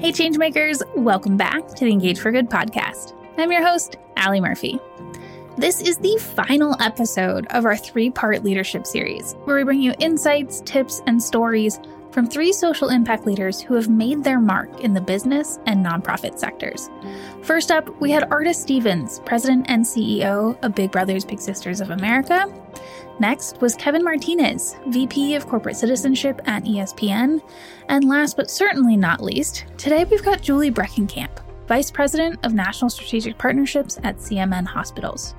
Hey, Changemakers, welcome back to the Engage for Good podcast. I'm your host, Alli Murphy. This is the final episode of our three part leadership series, where we bring you insights, tips, and stories from three social impact leaders who have made their mark in the business and nonprofit sectors. First up, we had Artis Stevens, President and CEO of Big Brothers Big Sisters of America. Next was Kevin Martinez, VP of Corporate Citizenship at ESPN. And last but certainly not least, today we've got Julie Breckenkamp, Vice President of National Strategic Partnerships at CMN Hospitals.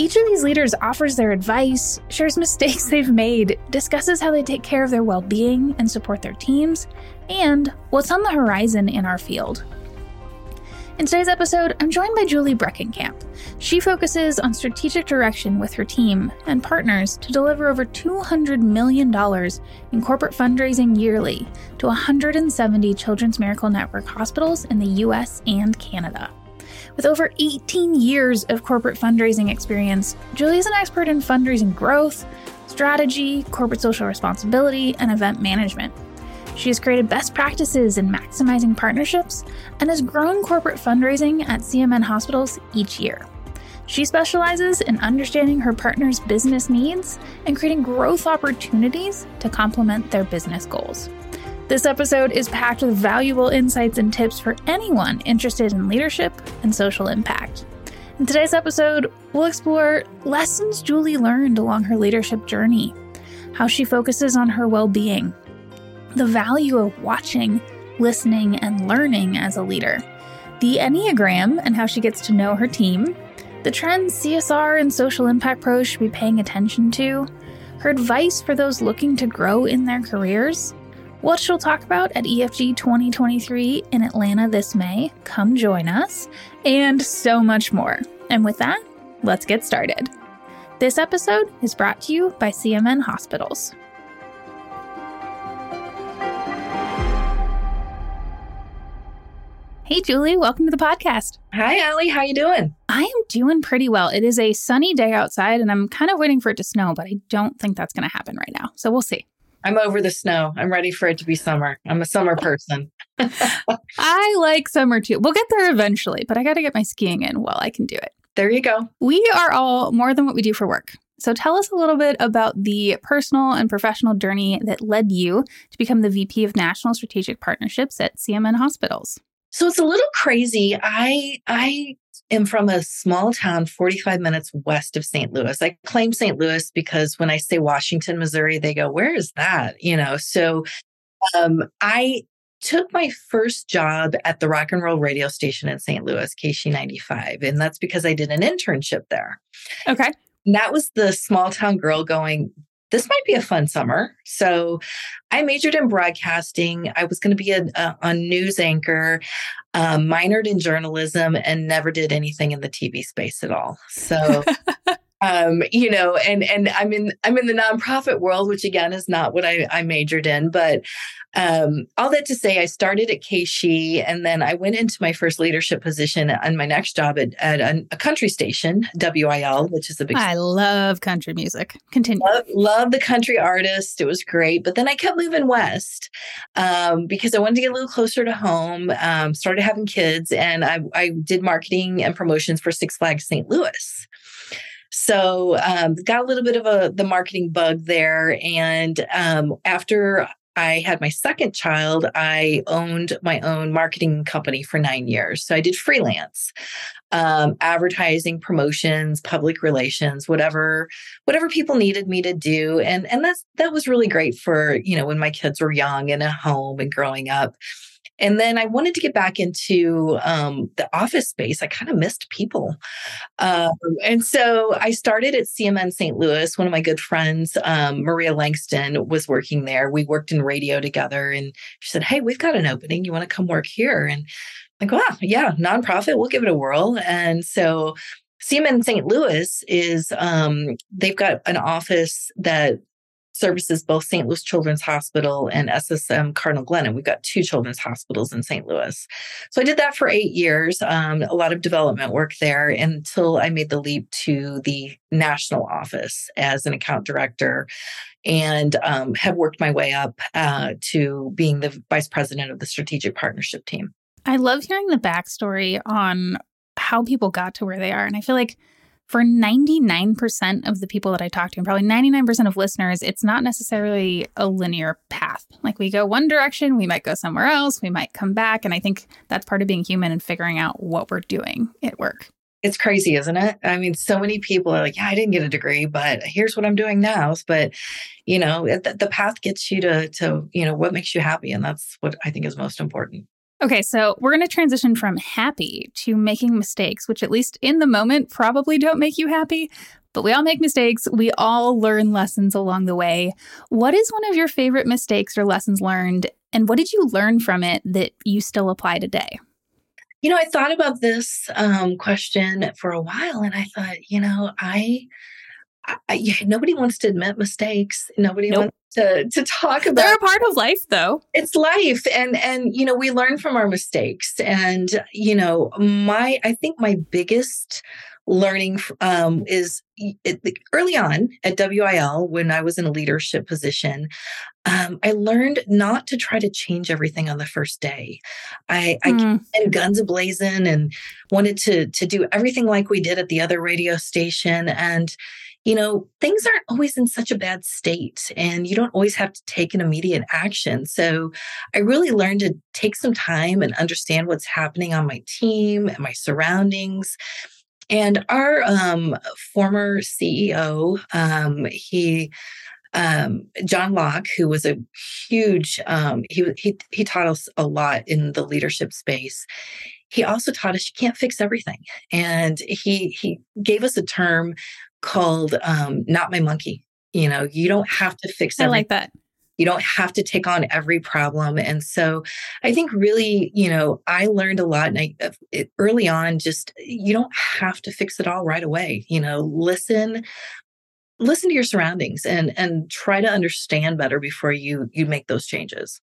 Each of these leaders offers their advice, shares mistakes they've made, discusses how they take care of their well being and support their teams, and what's on the horizon in our field. In today's episode, I'm joined by Julie Breckenkamp. She focuses on strategic direction with her team and partners to deliver over $200 million in corporate fundraising yearly to 170 Children's Miracle Network hospitals in the US and Canada. With over 18 years of corporate fundraising experience, Julie is an expert in fundraising growth, strategy, corporate social responsibility, and event management. She has created best practices in maximizing partnerships and has grown corporate fundraising at CMN hospitals each year. She specializes in understanding her partners' business needs and creating growth opportunities to complement their business goals. This episode is packed with valuable insights and tips for anyone interested in leadership and social impact. In today's episode, we'll explore lessons Julie learned along her leadership journey, how she focuses on her well being, the value of watching, listening, and learning as a leader, the Enneagram and how she gets to know her team, the trends CSR and social impact pros should be paying attention to, her advice for those looking to grow in their careers, what she'll talk about at EFG 2023 in Atlanta this May. Come join us, and so much more. And with that, let's get started. This episode is brought to you by CMN Hospitals. Hey, Julie, welcome to the podcast. Hi, Alli. How you doing? I am doing pretty well. It is a sunny day outside, and I'm kind of waiting for it to snow, but I don't think that's going to happen right now. So we'll see. I'm over the snow. I'm ready for it to be summer. I'm a summer person. I like summer too. We'll get there eventually, but I got to get my skiing in while I can do it. There you go. We are all more than what we do for work. So tell us a little bit about the personal and professional journey that led you to become the VP of National Strategic Partnerships at CMN Hospitals. So it's a little crazy. I I am from a small town 45 minutes west of St. Louis. I claim St. Louis because when I say Washington, Missouri, they go, "Where is that?" You know. So um, I took my first job at the rock and roll radio station in St. Louis, KSHE95, and that's because I did an internship there. Okay. And that was the small town girl going, this might be a fun summer. So I majored in broadcasting. I was going to be a, a, a, news anchor, um, minored in journalism, and never did anything in the TV space at all. So. um, you know, and and I'm in I'm in the nonprofit world, which again is not what I, I majored in, but um, all that to say, I started at KSHE and then I went into my first leadership position on my next job at, at a, a, country station, WIL, which is a big. I love country music. Continue. Love, love the country artist. It was great. But then I kept moving west um, because I wanted to get a little closer to home, um, started having kids, and I, I did marketing and promotions for Six Flags St. Louis. So um, got a little bit of a the marketing bug there, and um, after I had my second child, I owned my own marketing company for nine years. So I did freelance, um, advertising, promotions, public relations, whatever, whatever people needed me to do. And and that's that was really great for, you know, when my kids were young and at home and growing up. And then I wanted to get back into um, the office space. I kind of missed people. Um, and so I started at CMN St. Louis. One of my good friends, um, Maria Langston, was working there. We worked in radio together. And she said, Hey, we've got an opening. You want to come work here? And I'm like, wow, yeah, nonprofit, we'll give it a whirl. And so CMN St. Louis is, um, they've got an office that services both St. Louis Children's Hospital and SSM Cardinal Glennon. We've got two children's hospitals in St. Louis. So I did that for eight years, um, a lot of development work there until I made the leap to the national office as an account director and um, have worked my way up uh, to being the vice president of the strategic partnership team. I love hearing the backstory on how people got to where they are. And I feel like for 99% of the people that I talk to, and probably 99% of listeners, it's not necessarily a linear path. Like we go one direction, we might go somewhere else, we might come back. And I think that's part of being human and figuring out what we're doing at work. It's crazy, isn't it? I mean, so many people are like, yeah, I didn't get a degree, but here's what I'm doing now. But, you know, the, the path gets you to, to, you know, what makes you happy. And that's what I think is most important. Okay, so we're going to transition from happy to making mistakes, which, at least in the moment, probably don't make you happy. But we all make mistakes. We all learn lessons along the way. What is one of your favorite mistakes or lessons learned? And what did you learn from it that you still apply today? You know, I thought about this um, question for a while and I thought, you know, I, I, yeah, nobody wants to admit mistakes. Nobody nope. wants to to talk about. They're a part of life, though. It's life, and and you know we learn from our mistakes. And you know, my I think my biggest learning um, is it, early on at WIL when I was in a leadership position. Um, I learned not to try to change everything on the first day. I, mm. I hmm. came guns ablazing and wanted to to do everything like we did at the other radio station, and you know, things aren't always in such a bad state and you don't always have to take an immediate action. So I really learned to take some time and understand what's happening on my team and my surroundings. And our um, former CEO, um, he, um, John Lauck, who was a huge, um, he, he, he taught us a lot in the leadership space he also taught us you can't fix everything and he he gave us a term called um, Not My Monkey. You know, you don't have to fix I like that. You don't have to take on every problem. And so I think really, you know, I learned a lot and I, uh, it, early on, just you don't have to fix it all right away. You know, listen, listen to your surroundings and and try to understand better before you you make those changes.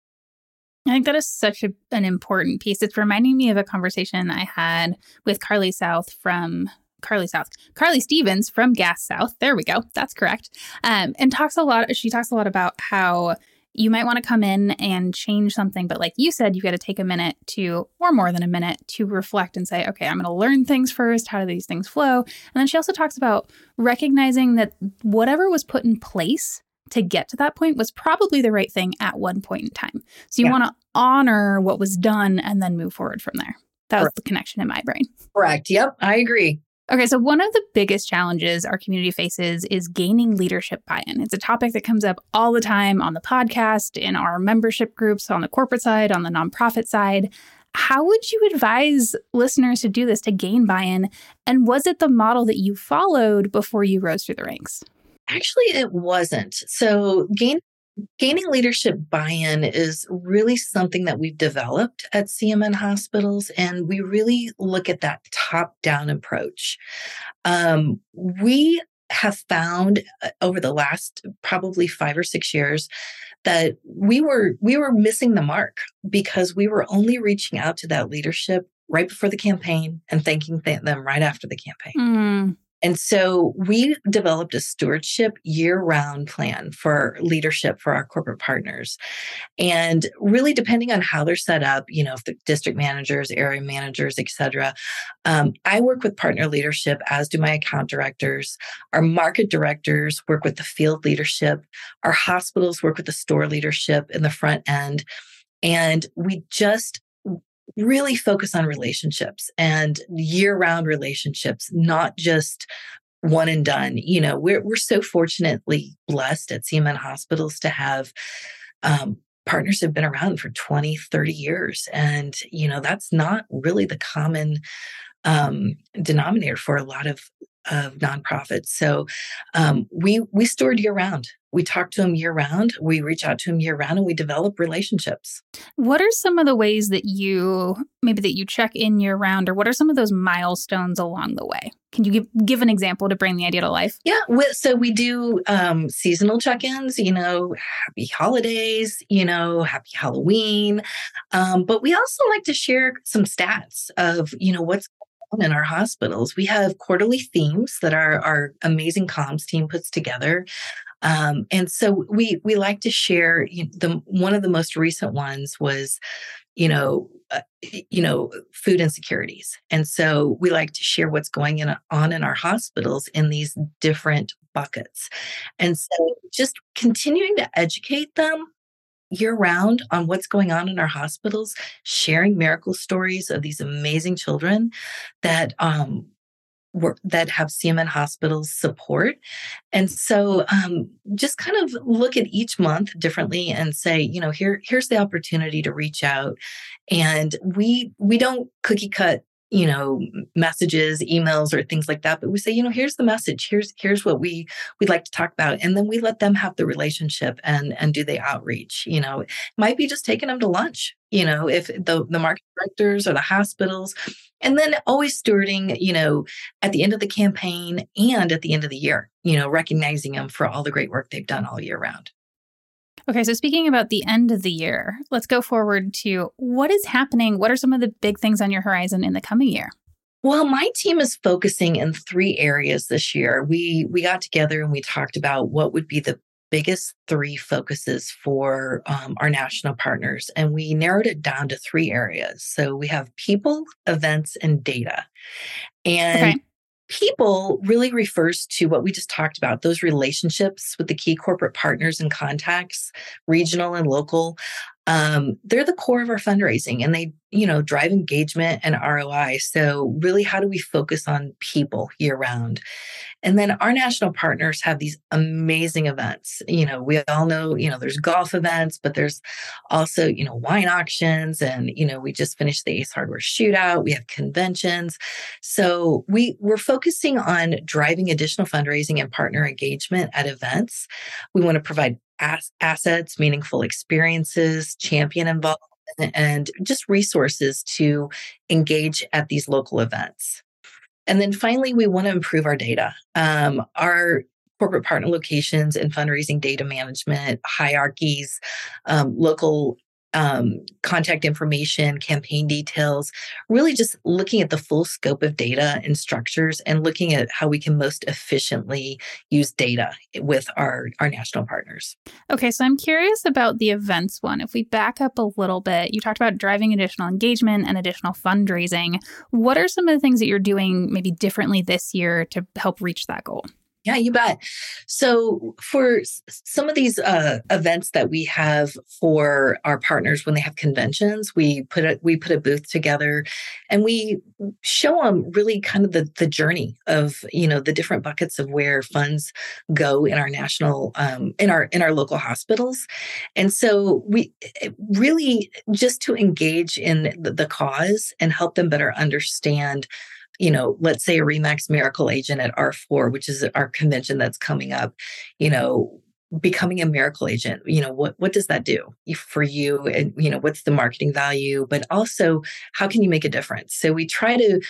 I think that is such a, an important piece. It's reminding me of a conversation I had with Carly South from Carly South, Carly Stevens from Gas South. There we go. That's correct. Um, and talks a lot. She talks a lot about how you might want to come in and change something, but like you said, you've got to take a minute to, or more than a minute, to reflect and say, okay, I'm going to learn things first. How do these things flow? And then she also talks about recognizing that whatever was put in place to get to that point was probably the right thing at one point in time. So you yeah. want to honor what was done and then move forward from there. That was the connection in my brain. Correct. Yep. I agree. Okay, so one of the biggest challenges our community faces is gaining leadership buy in. It's a topic that comes up all the time on the podcast, in our membership groups, on the corporate side, on the nonprofit side. How would you advise listeners to do this to gain buy in? And was it the model that you followed before you rose through the ranks? Actually, it wasn't. So, gain Gaining leadership buy in is really something that we've developed at CMN hospitals, and we really look at that top down approach. Um, we have found uh, over the last probably five or six years that we were we were missing the mark because we were only reaching out to that leadership right before the campaign and thanking them right after the campaign. Mm. And so we developed a stewardship year round plan for leadership for our corporate partners. And really, depending on how they're set up, you know, if the district managers, area managers, et cetera, um, I work with partner leadership, as do my account directors. Our market directors work with the field leadership. Our hospitals work with the store leadership in the front end. And we just really focus on relationships and year-round relationships, not just one and done. You know, we're we're so fortunately blessed at CMN hospitals to have um, partners have been around for 20, 30 years. And, you know, that's not really the common um, denominator for a lot of of nonprofits. So um, we we steward year round. We talk to them year round. We reach out to them year round, and we develop relationships. What are some of the ways that you maybe that you check in year round, or what are some of those milestones along the way? Can you give, give an example to bring the idea to life? Yeah. So we do um, seasonal check ins, you know, happy holidays, you know, happy Halloween. Um, but we also like to share some stats of, you know, what's going on in our hospitals. We have quarterly themes that our, our amazing comms team puts together. Um, and so we we like to share the one of the most recent ones was you know uh, you know food insecurities. And so we like to share what's going in, on in our hospitals in these different buckets. And so just continuing to educate them year round on what's going on in our hospitals, sharing miracle stories of these amazing children that um, work that have CMN hospitals support. And so um, just kind of look at each month differently and say, you know, here here's the opportunity to reach out. And we we don't cookie cut you know messages emails or things like that but we say you know here's the message. Here's here's what we we'd like to talk about and then we let them have the relationship and and do the outreach you know. It might be just taking them to lunch you know if the the market directors or the hospitals and then always stewarding you know at the end of the campaign and at the end of the year you know recognizing them for all the great work they've done all year round Okay, so speaking about the end of the year, let's go forward to what is happening. What are some of the big things on your horizon in the coming year? Well, my team is focusing in three areas this year. We we got together and we talked about what would be the biggest three focuses for um, our national partners, and we narrowed it down to three areas. So we have people, events, and data. And okay people really refers to what we just talked about those relationships with the key corporate partners and contacts regional and local um, they're the core of our fundraising and they you know drive engagement and roi so really how do we focus on people year round? And then our national partners have these amazing events. You know we all know you know there's golf events but there's also you know wine auctions and you know we just finished the ace hardware shootout. We have conventions. So we we're focusing on driving additional fundraising and partner engagement at events. We want to provide as- assets, meaningful experiences, champion involvement, and just resources to engage at these local events. And then finally, we want to improve our data. Um, our corporate partner locations and fundraising data management hierarchies, um, local um, contact information, campaign details, really just looking at the full scope of data and structures and looking at how we can most efficiently use data with our, our national partners. Okay, so I'm curious about the events one. If we back up a little bit, you talked about driving additional engagement and additional fundraising. What are some of the things that you're doing maybe differently this year to help reach that goal? Yeah, you bet. So, for some of these uh, events that we have for our partners when they have conventions, we put a we put a booth together, and we show them really kind of the the journey of you know the different buckets of where funds go in our national um, in our in our local hospitals, and so we really just to engage in the, the cause and help them better understand you know, let's say a Remax Miracle Agent at R4, which is our convention that's coming up, you know, becoming a miracle agent you know what what does that do for you? And you know what's the marketing value? But also how can you make a difference? So we try to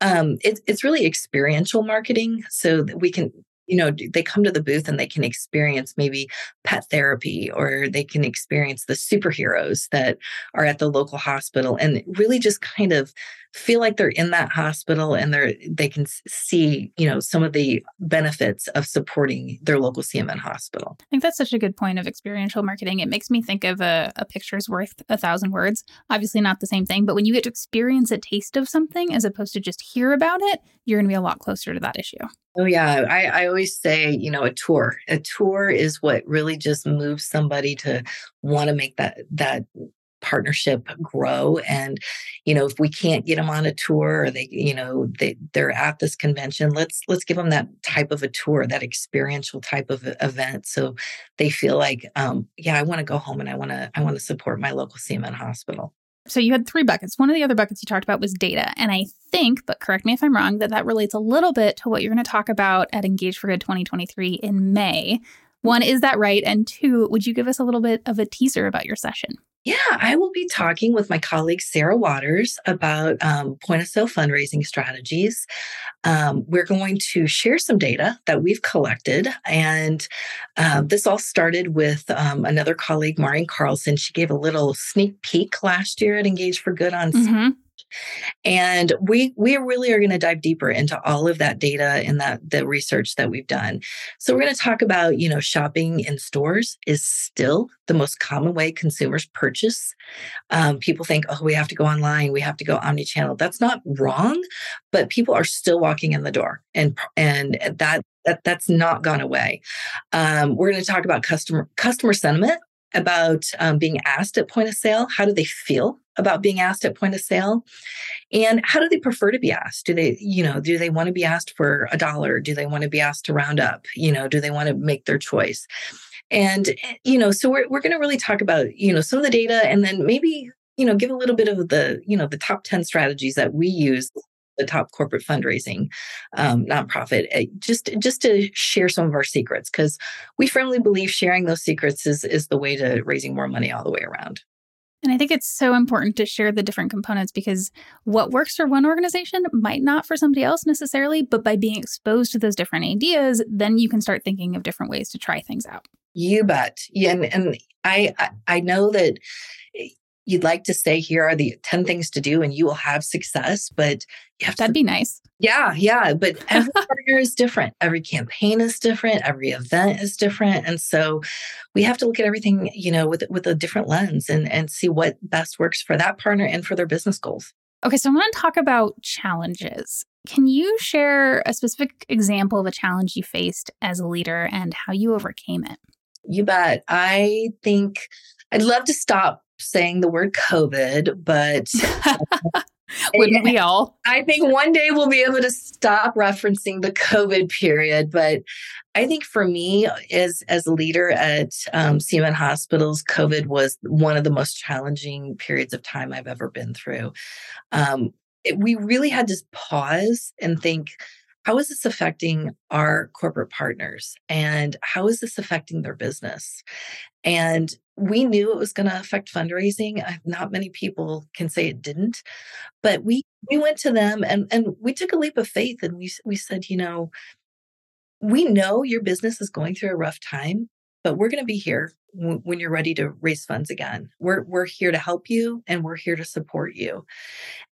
um it's it's really experiential marketing so that we can you know they come to the booth and they can experience maybe pet therapy or they can experience the superheroes that are at the local hospital and really just kind of feel like they're in that hospital and they're they can see you know some of the benefits of supporting their local cmn hospital. I think that's such a good point of experiential marketing. It makes me think of a, a picture's worth a thousand words. Obviously not the same thing but when you get to experience a taste of something as opposed to just hear about it you're going to be a lot closer to that issue. Oh yeah, I, I always say, you know, a tour. A tour is what really just moves somebody to want to make that that partnership grow and you know if we can't get them on a tour or they you know they they're at this convention let's let's give them that type of a tour that experiential type of event so they feel like um yeah i want to go home and i want to i want to support my local cmn hospital so you had three buckets. One of the other buckets you talked about was data. And I think, but correct me if I'm wrong, that that relates a little bit to what you're going to talk about at Engage for Good 2023 in May. One, is that right? And two, would you give us a little bit of a teaser about your session? Yeah, I will be talking with my colleague Sarah Waters about um, point of sale fundraising strategies. Um, we're going to share some data that we've collected. And uh, this all started with um, another colleague, Maureen Carlson. She gave a little sneak peek last year at Engage for Good on mm-hmm. And we we really are going to dive deeper into all of that data and that the research that we've done. So we're going to talk about, you know, shopping in stores is still the most common way consumers purchase. Um, people think, oh, we have to go online, we have to go omni-channel. That's not wrong, but people are still walking in the door, and and that that that's not gone away. Um, we're going to talk about customer customer sentiment about um, being asked at point of sale. How do they feel about being asked at point of sale? And how do they prefer to be asked? Do they, you know, do they want to be asked for a dollar? Do they want to be asked to round up? You know, do they want to make their choice? And, eh, you know, so we're, we're going to really talk about, you know, some of the data and then maybe, you know, give a little bit of the, you know, the top 10 strategies that we use the top corporate fundraising um, nonprofit eh, just just to share some of our secrets because we firmly believe sharing those secrets is is the way to raising more money all the way around and I think it's so important to share the different components because what works for one organization might not for somebody else necessarily, but by being exposed to those different ideas, then you can start thinking of different ways to try things out. You bet. Yeah, and, and I I know that you'd like to say here are the 10 things to do and you will have success but you have that'd to, be nice. Yeah yeah but every partner is different. Every campaign is different. Every event is different. And so we have to look at everything you know with with a different lens and and see what best works for that partner and for their business goals. Okay so i want to talk about challenges. Can you share a specific example of a challenge you faced as a leader and how you overcame it? You bet. I think I'd love to stop saying the word COVID, but wouldn't we all? I think one day we'll be able to stop referencing the COVID period. But I think for me, as as a leader at um, CMN Hospitals, COVID was one of the most challenging periods of time I've ever been through. Um, it, we really had to pause and think how is this affecting our corporate partners and how is this affecting their business and we knew it was going to affect fundraising. Not many people can say it didn't, but we we went to them and and we took a leap of faith and we we said, you know, we know your business is going through a rough time, but we're going to be here w- when you're ready to raise funds again. We're we're here to help you and we're here to support you.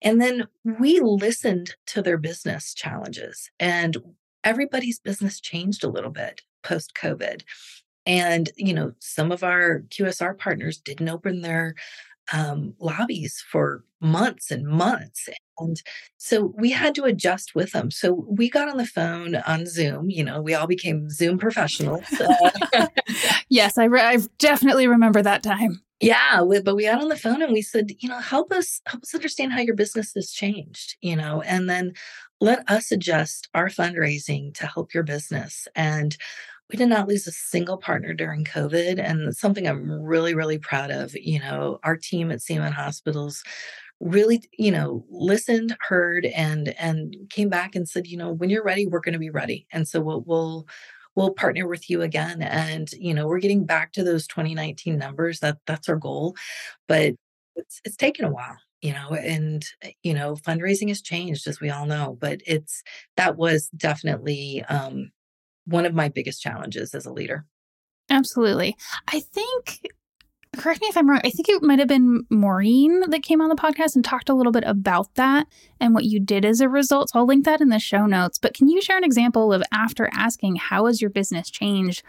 And then we listened to their business challenges and everybody's business changed a little bit post COVID. And, you know, some of our QSR partners didn't open their um, lobbies for months and months. And so we had to adjust with them. So we got on the phone on Zoom. You know, we all became Zoom professionals. Uh, yes, I, re- I definitely remember that time. Yeah, we, but we got on the phone and we said, you know, help us help us understand how your business has changed, you know, and then let us adjust our fundraising to help your business. And we did not lose a single partner during COVID. And something I'm really, really proud of. You know, our team at CMN Hospitals really, you know, listened, heard, and and came back and said, you know, when you're ready, we're going to be ready. And so we'll we'll we'll partner with you again. And, you know, we're getting back to those 2019 numbers. That that's our goal. But it's it's taken a while you know and eh, you know fundraising has changed as we all know but it's that was definitely um one of my biggest challenges as a leader. Absolutely. I think correct me if I'm wrong. I think it might have been Maureen that came on the podcast and talked a little bit about that and what you did as a result. So I'll link that in the show notes. But can you share an example of after asking, how has your business changed?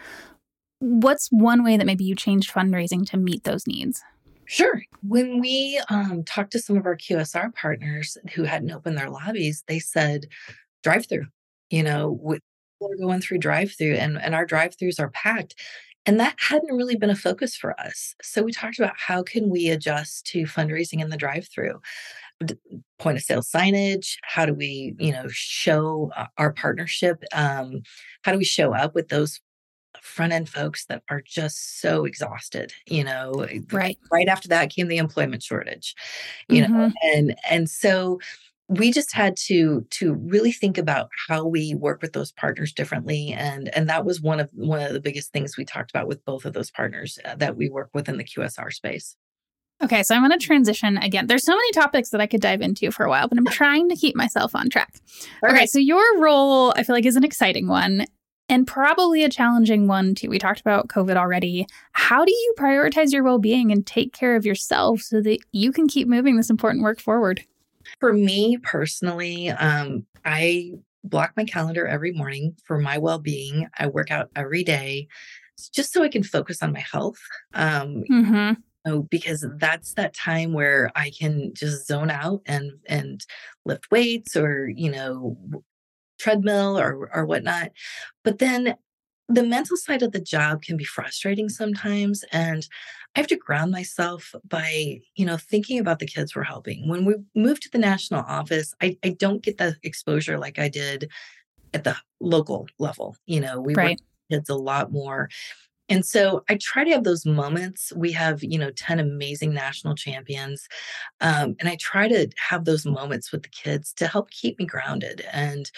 What's one way that maybe you changed fundraising to meet those needs? Sure. When we um, talked to some of our QSR partners who hadn't opened their lobbies, they said, drive through. You know, we are going through drive through and, and our drive throughs are packed. And that hadn't really been a focus for us. So we talked about how can we adjust to fundraising in the drive through point of sale signage how do we you know show our partnership um, how do we show up with those front end folks that are just so exhausted you know right right after that came the employment shortage you mm-hmm. know and and so we just had to to really think about how we work with those partners differently and and that was one of one of the biggest things we talked about with both of those partners uh, that we work with in the QSR space. Okay, so I'm going to transition again. There's so many topics that I could dive into for a while, but I'm trying to keep myself on track. Okay, okay so your role, I feel like, is an exciting one and probably a challenging one too. We talked about COVID already. How do you prioritize your well being and take care of yourself so that you can keep moving this important work forward? For me personally, um, I block my calendar every morning for my well being. I work out every day just so I can focus on my health. Um, mm-hmm know, because that's that time where I can just zone out and and lift weights or you know treadmill or or whatnot. But then the mental side of the job can be frustrating sometimes and i have to ground myself by you know thinking about the kids we're helping when we moved to the national office i, I don't get the exposure like i did at the local level you know we right. work kids a lot more and so I try to have those moments. We have, you know, 10 amazing national champions. Um, and I try to have those moments with the kids to help keep me grounded and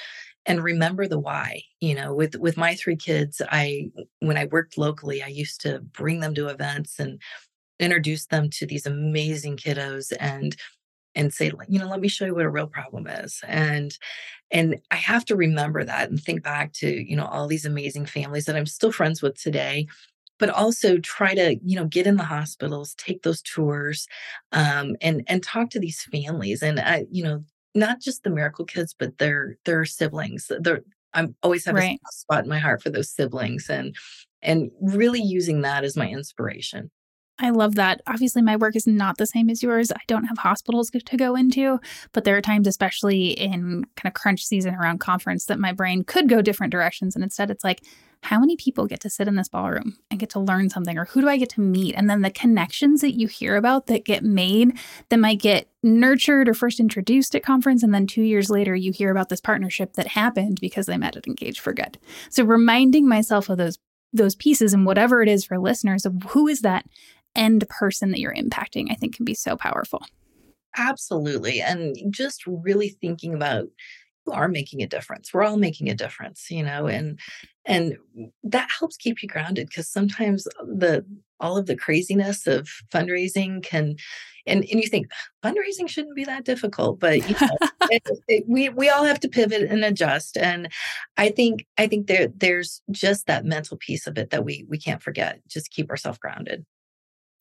and remember the why you know with with my three kids i when i worked locally i used to bring them to events and introduce them to these amazing kiddos and and say you know let me show you what a real problem is. And and i have to remember that and think back to you know all these amazing families that i'm still friends with today but also try to you know get in the hospitals take those tours um, and and talk to these families. And I, you know not just the miracle kids but their their siblings they're i'm always have right. a spot in my heart for those siblings and and really using that as my inspiration I love that. Obviously, my work is not the same as yours. I don't have hospitals to go into, but there are times, especially in kind of crunch season around conference, that my brain could go different directions. And instead, it's like, how many people get to sit in this ballroom and get to learn something? Or who do I get to meet? And then the connections that you hear about that get made that might get nurtured or first introduced at conference. And then two years later, you hear about this partnership that happened because they met at Engage for Good. So reminding myself of those those pieces and whatever it is for listeners of who is that end person that you're impacting, I think can be so powerful. Absolutely. And just really thinking about are making a difference. We're all making a difference, you know, and and that helps keep you grounded because sometimes the all of the craziness of fundraising can and, and you think fundraising shouldn't be that difficult but you know, it, it, we we all have to pivot and adjust and i think i think there there's just that mental piece of it that we we can't forget just keep ourselves grounded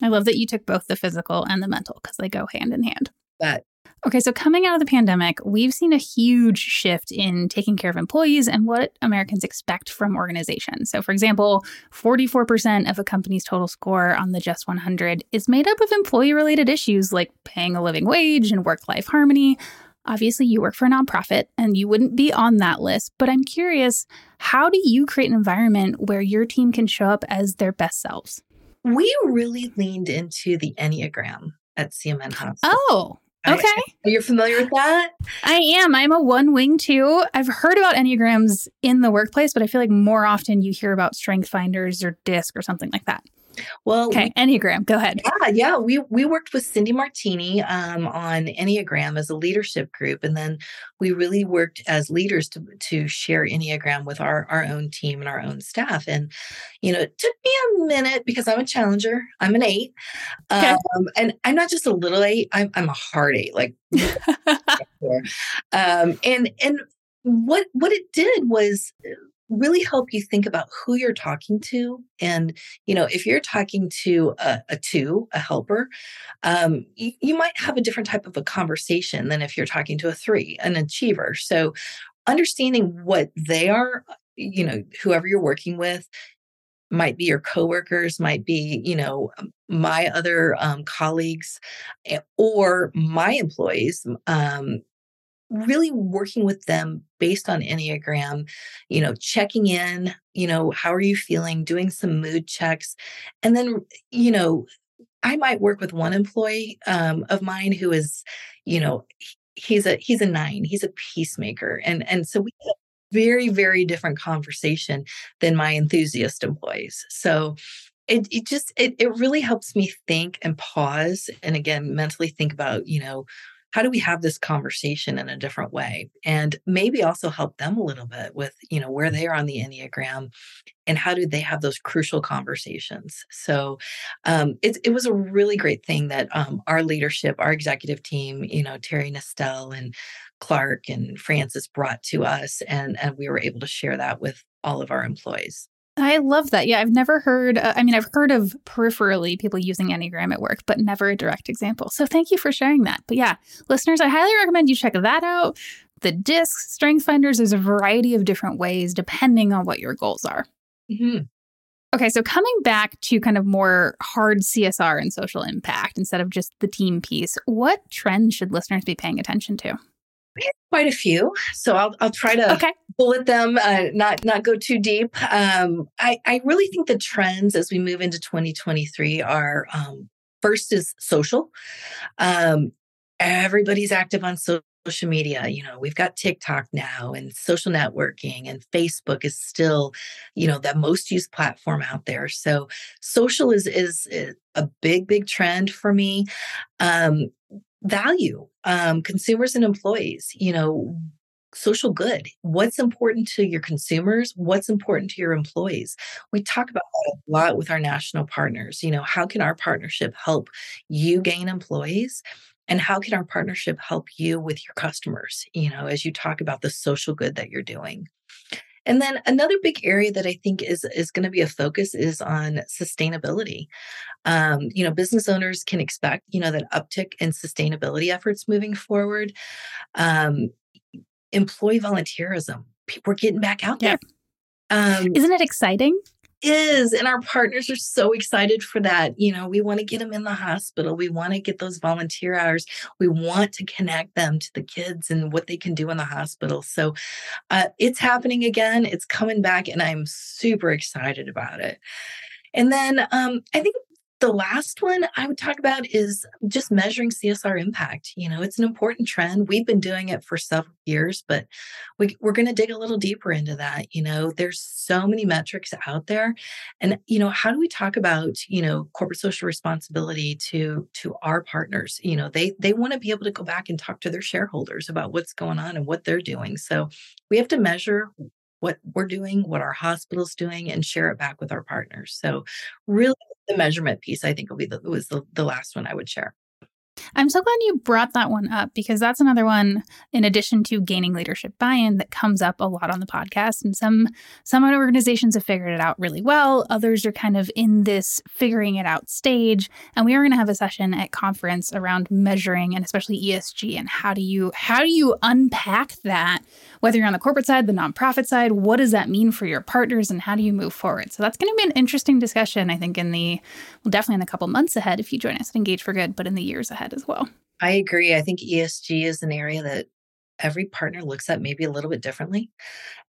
I love that you took both the physical and the mental because they go hand in hand. But Okay, so coming out of the pandemic, we've seen a huge shift in taking care of employees and what Americans expect from organizations. So, for example, 44% of a company's total score on the Just 100 is made up of employee related issues like paying a living wage and work life harmony. Obviously, you work for a nonprofit and you wouldn't be on that list, but I'm curious how do you create an environment where your team can show up as their best selves? we really leaned into the Enneagram at CMN Hospital. Oh, okay. I, are you familiar with that? I am. I'm a one wing too. I've heard about Enneagrams in the workplace, but I feel like more often you hear about strength finders or DISC or something like that. Well, okay, we, Enneagram. Go ahead. Yeah, yeah. We we worked with Cindy Martini um, on Enneagram as a leadership group, and then we really worked as leaders to to share Enneagram with our our own team and our own staff. And you know, it took me a minute because I'm a challenger. I'm an eight, okay. um, and I'm not just a little eight. I'm I'm a hard eight. Like, um, and and what what it did was really help you think about who you're talking to and you know if you're talking to a, a two a helper um, you, you might have a different type of a conversation than if you're talking to a three an achiever. So understanding what they are you know whoever you're working with might be your coworkers might be you know my other um, colleagues eh, or my employees um, really working with them based on Enneagram, you know, checking in, you know, how are you feeling, doing some mood checks. And then, you know, I might work with one employee um, of mine who is, you know, he's a he's a nine, he's a peacemaker. And and so we have a very, very different conversation than my enthusiast employees. So it, it just it, it really helps me think and pause and again mentally think about you know how do we have this conversation in a different way? And maybe also help them a little bit with you know where they are on the enneagram and how do they have those crucial conversations? So um, it, it was a really great thing that um, our leadership our executive team you know Teri Nestel and clark and francis brought to us and and we were able to share that with all of our employees I love that. Yeah, I've never heard, uh, I mean, I've heard of peripherally people using Enneagram at work, but never a direct example. So thank you for sharing that. But yeah, listeners, I highly recommend you check that out. The DISC Strength Finders, there's a variety of different ways depending on what your goals are. Mm-hmm. Okay, so coming back to kind of more hard CSR and social impact instead of just the team piece, what trends should listeners be paying attention to? quite a few, so I'll I'll try to okay. Bullet them, uh, not not go too deep. Um, I I really think the trends as we move into 2023 are um, first is social. Um, everybody's active on social media you know we've got tiktok now and social networking and facebook is still you know the most used platform out there so social is is, is a big big trend for me um value um, consumers and employees you know social good. What's important to your consumers? What's important to your employees? We talk about that a lot with our national partners you know how can our partnership help you gain employees? And how can our partnership help you with your customers you know as you talk about the social good that you're doing? And then another big area that I think is is going to be a focus is on sustainability. Um, you know, business owners can expect you know that uptick in sustainability efforts moving forward. Um, employee volunteerism, we're getting back out there. Um, Isn't it exciting? is and our partners are so excited for that. You know we want to get them in the hospital. We want to get those volunteer hours. We want to connect them to the kids and what they can do in the hospital. So uh, it's happening again. It's coming back and i'm super excited about it. And then um, i think the last one I would talk about is just measuring CSR impact. You know, it's an important trend. We've been doing it for several years, but we, we're going to dig a little deeper into that. You know, there's so many metrics out there, and you know, how do we talk about you know corporate social responsibility to to our partners? You know, they they want to be able to go back and talk to their shareholders about what's going on and what they're doing. So we have to measure what we're doing, what our hospital's doing, and share it back with our partners. So, really, the measurement piece, I think, will be the was the, the last one I would share. I'm so glad you brought that one up because that's another one in addition to gaining leadership buy-in that comes up a lot on the podcast and some some organizations have figured it out really well. Others are kind of in this figuring it out stage and we are going to have a session at conference around measuring and especially ESG and how do you how do you unpack that whether you're on the corporate side the nonprofit side what does that mean for your partners and how do you move forward? So that's going to be an interesting discussion I think in the well definitely in the couple months ahead if you join us at Engage for Good but in the years ahead as well. I agree. I think ESG is an area that every partner looks at maybe a little bit differently.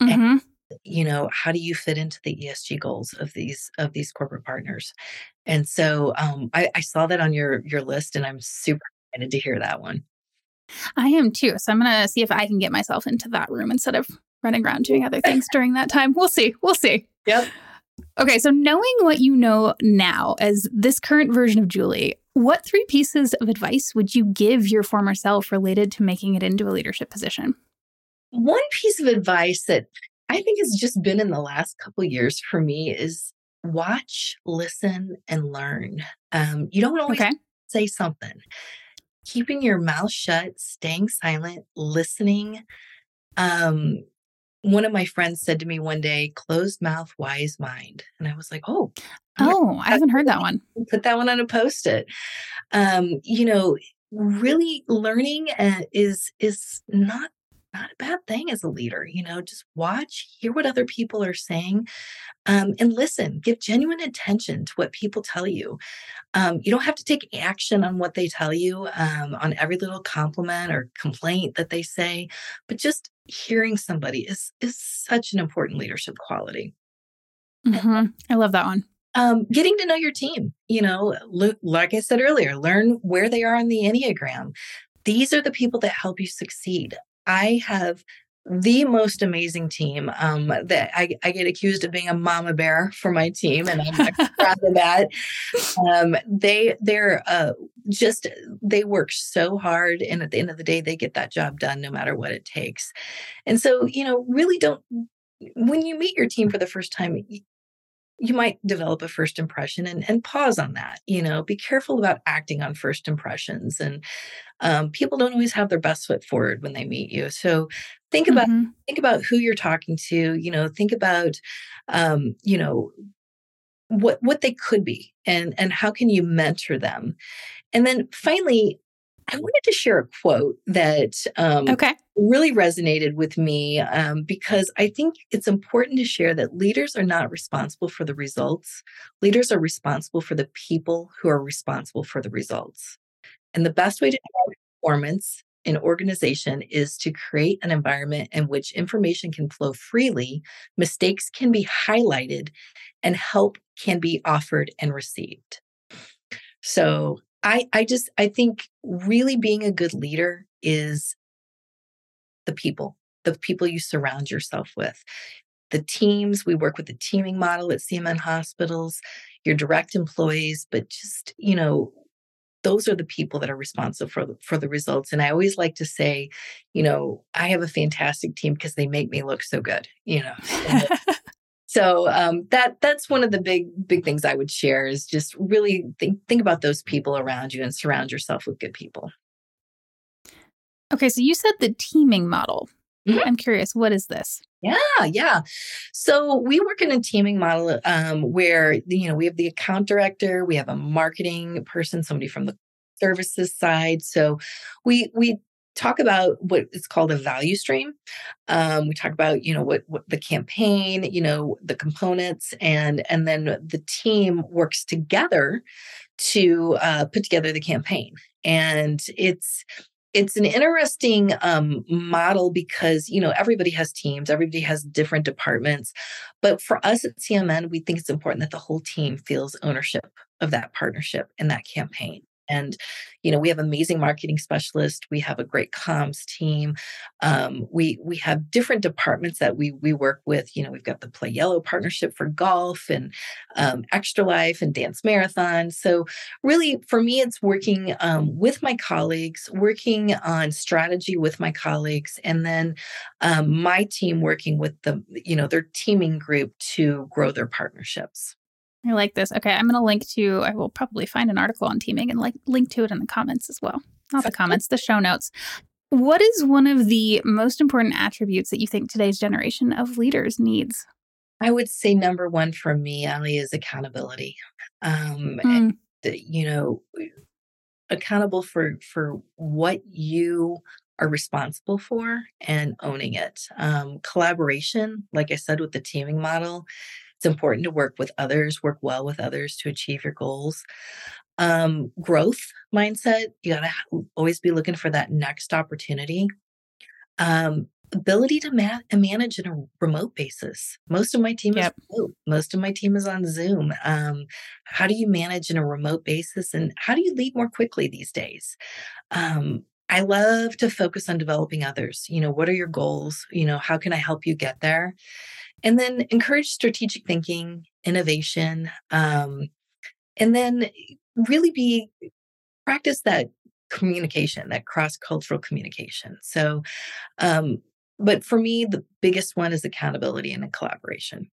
Mm-hmm. And, you know, how do you fit into the ESG goals of these of these corporate partners? And so um, I, I saw that on your your list, and I'm super excited to hear that one. I am too. So I'm gonna see if I can get myself into that room instead of running around doing other things during that time. We'll see. We'll see. Yep. Okay, so knowing what you know now as this current version of Julie, what three pieces of advice would you give your former self related to making it into a leadership position? One piece of advice that I think has just been in the last couple years for me is watch, listen, and learn. Um, you don't always okay. say something. Keeping your mouth shut, staying silent, listening. Um, one of my friends said to me one day, closed mouth, wise mind. And I was like, oh. Oh, I haven't heard that one. Put that one on a post it. Um, you know, really learning uh, is is not not a bad thing as a leader you know just watch hear what other people are saying um, and listen give genuine attention to what people tell you. Um, you don't have to take action on what they tell you um, on every little compliment or complaint that they say but just hearing somebody is is such an important leadership quality. Mm-hmm. i love that one. um, getting to know your team you know like i said earlier learn where they are on the enneagram. These are the people that help you succeed I have the most amazing team. Um, that I, I, get accused of being a mama bear for my team, and I'm proud of that. Um, they they're uh, just they work so hard, and at the end of the day, they get that job done no matter what it takes. And so, you know, really don't when you meet your team for the first time. You might develop a first impression and, and pause on that. You know, be careful about acting on first impressions. And um, people don't always have their best foot forward when they meet you. So think about mm-hmm. think about who you're talking to you know think about um, you know what what they could be and and how can you mentor them and then finally i wanted to share a quote that um, okay. really resonated with me um, because i think it's important to share that leaders are not responsible for the results leaders are responsible for the people who are responsible for the results and the best way to performance in an organization is to create an environment in which information can flow freely, mistakes can be highlighted, and help can be offered and received. So I, I just I think really being a good leader is the people, the people you surround yourself with. The teams, we work with the teaming model at CMN hospitals, your direct employees, but just, you know, those are the people that are responsible for the, for the results and i always like to say you know i have a fantastic team because they make me look so good you know so um, that that's one of the big big things i would share is just really think think about those people around you and surround yourself with good people. Okay so you said the teaming model mm-hmm. i'm curious what is this yeah, yeah. So we work in a teaming model um, where you know we have the account director, we have a marketing person, somebody from the services side. So we we talk about what is called a value stream. Um, we talk about you know what what the campaign, you know the components, and and then the team works together to uh, put together the campaign. And it's it's an interesting um, model because you know everybody has teams everybody has different departments but for us at cmn we think it's important that the whole team feels ownership of that partnership and that campaign and, you know, we have amazing marketing specialists. We have a great comms team. Um, we we have different departments that we we work with. You know, we've got the Play Yellow partnership for golf and um, Extra Life and Dance Marathon. So really, for me, it's working um, with my colleagues, working on strategy with my colleagues, and then um, my team working with the you know their teaming group to grow their partnerships. I like this. Okay, I'm going to link to. I will probably find an article on teaming and like link to it in the comments as well. Not the comments, the show notes. What is one of the most important attributes that you think today's generation of leaders needs? I would say number one for me, Alli, is accountability. Um, mm. and, you know, accountable for for what you are responsible for and owning it. Um, collaboration, like I said, with the teaming model, it's important to work with others, work well with others to achieve your goals. Um, growth mindset, you got to always be looking for that next opportunity. Um, ability to ma- manage in a remote basis. Most of my team yep. is remote. Most of my team is on Zoom. Um, how do you manage in a remote basis, and how do you lead more quickly these days? Um, I love to focus on developing others. You know, what are your goals? You know, how can I help you get there? And then encourage strategic thinking, innovation, um, and then really be practice that communication, that cross cultural communication. So, um, but for me, the biggest one is accountability and collaboration.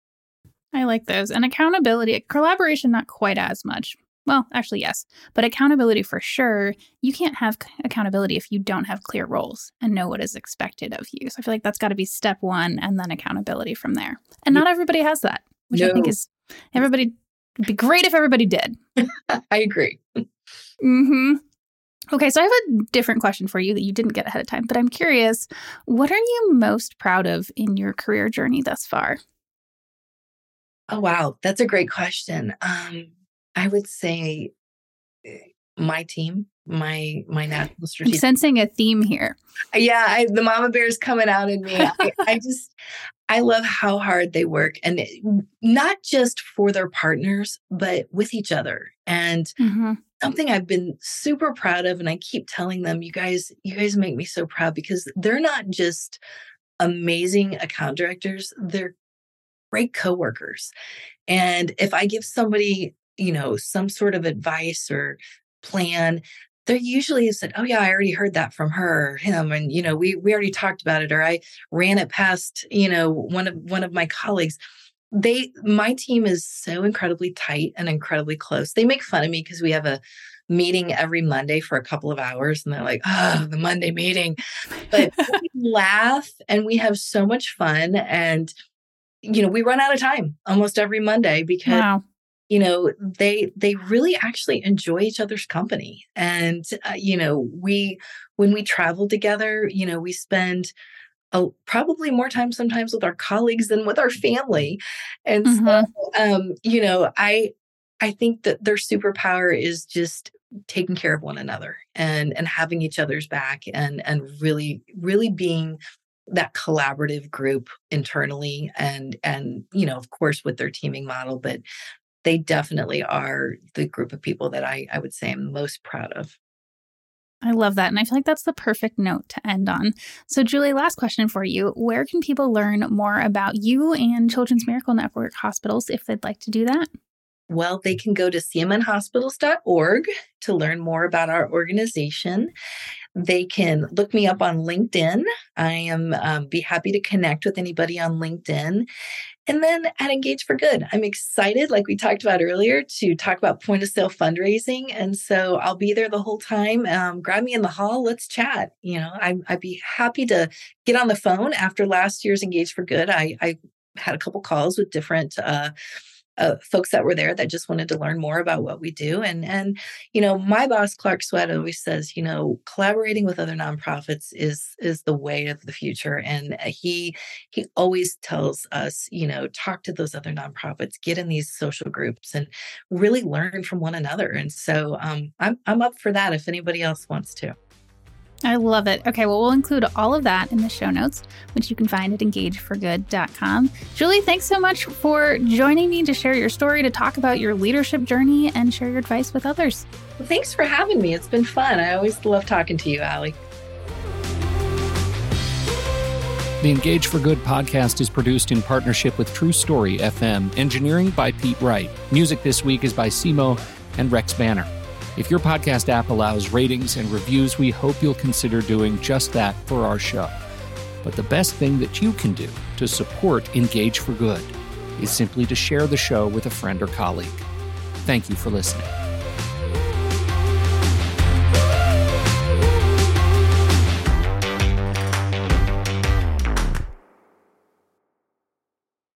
I like those. And accountability, collaboration, not quite as much. Well, actually, yes, but accountability for sure. You can't have accountability if you don't have clear roles and know what is expected of you. So I feel like that's got to be step one and then accountability from there. And not everybody has that, which no. I think is everybody would be great if everybody did. I agree. hmm. Okay, so I have a different question for you that you didn't get ahead of time, but I'm curious what are you most proud of in your career journey thus far? Oh, wow. That's a great question. Um, I would say eh, my team, my my national strategic. I'm sensing a theme here. Yeah, I, the mama bear is coming out in me. I, I just I love how hard they work, and it, not just for their partners, but with each other. And mm-hmm. something I've been super proud of, and I keep telling them, you guys, you guys make me so proud because they're not just amazing account directors. They're great coworkers. And if I give somebody, you know, some sort of advice or plan, they're usually said, "Oh yeah, I already heard that from her, or him, and you know, we we already talked about it, or I ran it past, you know, one of one of my colleagues." They, my team is so incredibly tight and incredibly close. They make fun of me because we have a meeting every Monday for a couple of hours, and they're like, "Oh, the Monday meeting," but we laugh and we have so much fun, and you know, we run out of time almost every Monday because wow you know they they really actually enjoy each other's company. And uh, you know we when we travel together you know we spend a, probably more time sometimes with our colleagues than with our family. And mm-hmm. so um you know i i think that their superpower is just taking care of one another and and having each other's back and and really really being that collaborative group internally and and you know of course with their teaming model. But they definitely are the group of people that I, I would say I'm most proud of. I love that. And I feel like that's the perfect note to end on. So, Julie, last question for you. Where can people learn more about you and Children's Miracle Network hospitals if they'd like to do that? Well, they can go to cmnhospitals.org to learn more about our organization. They can look me up on LinkedIn. I am um, be happy to connect with anybody on LinkedIn. And then at Engage for Good, I'm excited, like we talked about earlier, to talk about point of sale fundraising. And so I'll be there the whole time. Um, grab me in the hall. Let's chat. You know, I, would be happy to get on the phone after last year's Engage for Good. I, I had a couple calls with different uh, uh, folks that were there that just wanted to learn more about what we do. And and you know, my boss Clark Sweat always says, you know, collaborating with other nonprofits is is the way of the future. And uh, he he always tells us, you know, talk to those other nonprofits, get in these social groups, and really learn from one another. And so um, I'm I'm up for that if anybody else wants to. I love it. Okay, well, we'll include all of that in the show notes, which you can find at engageforgood.com. Julie, thanks so much for joining me to share your story, to talk about your leadership journey, and share your advice with others. Well, thanks for having me. It's been fun. I always love talking to you, Alli. The Engage for Good podcast is produced in partnership with True Story FM, engineering by Pete Wright. Music this week is by Simo and Rex Banner. If your podcast app allows ratings and reviews, we hope you'll consider doing just that for our show. But the best thing that you can do to support Engage for Good is simply to share the show with a friend or colleague. Thank you for listening.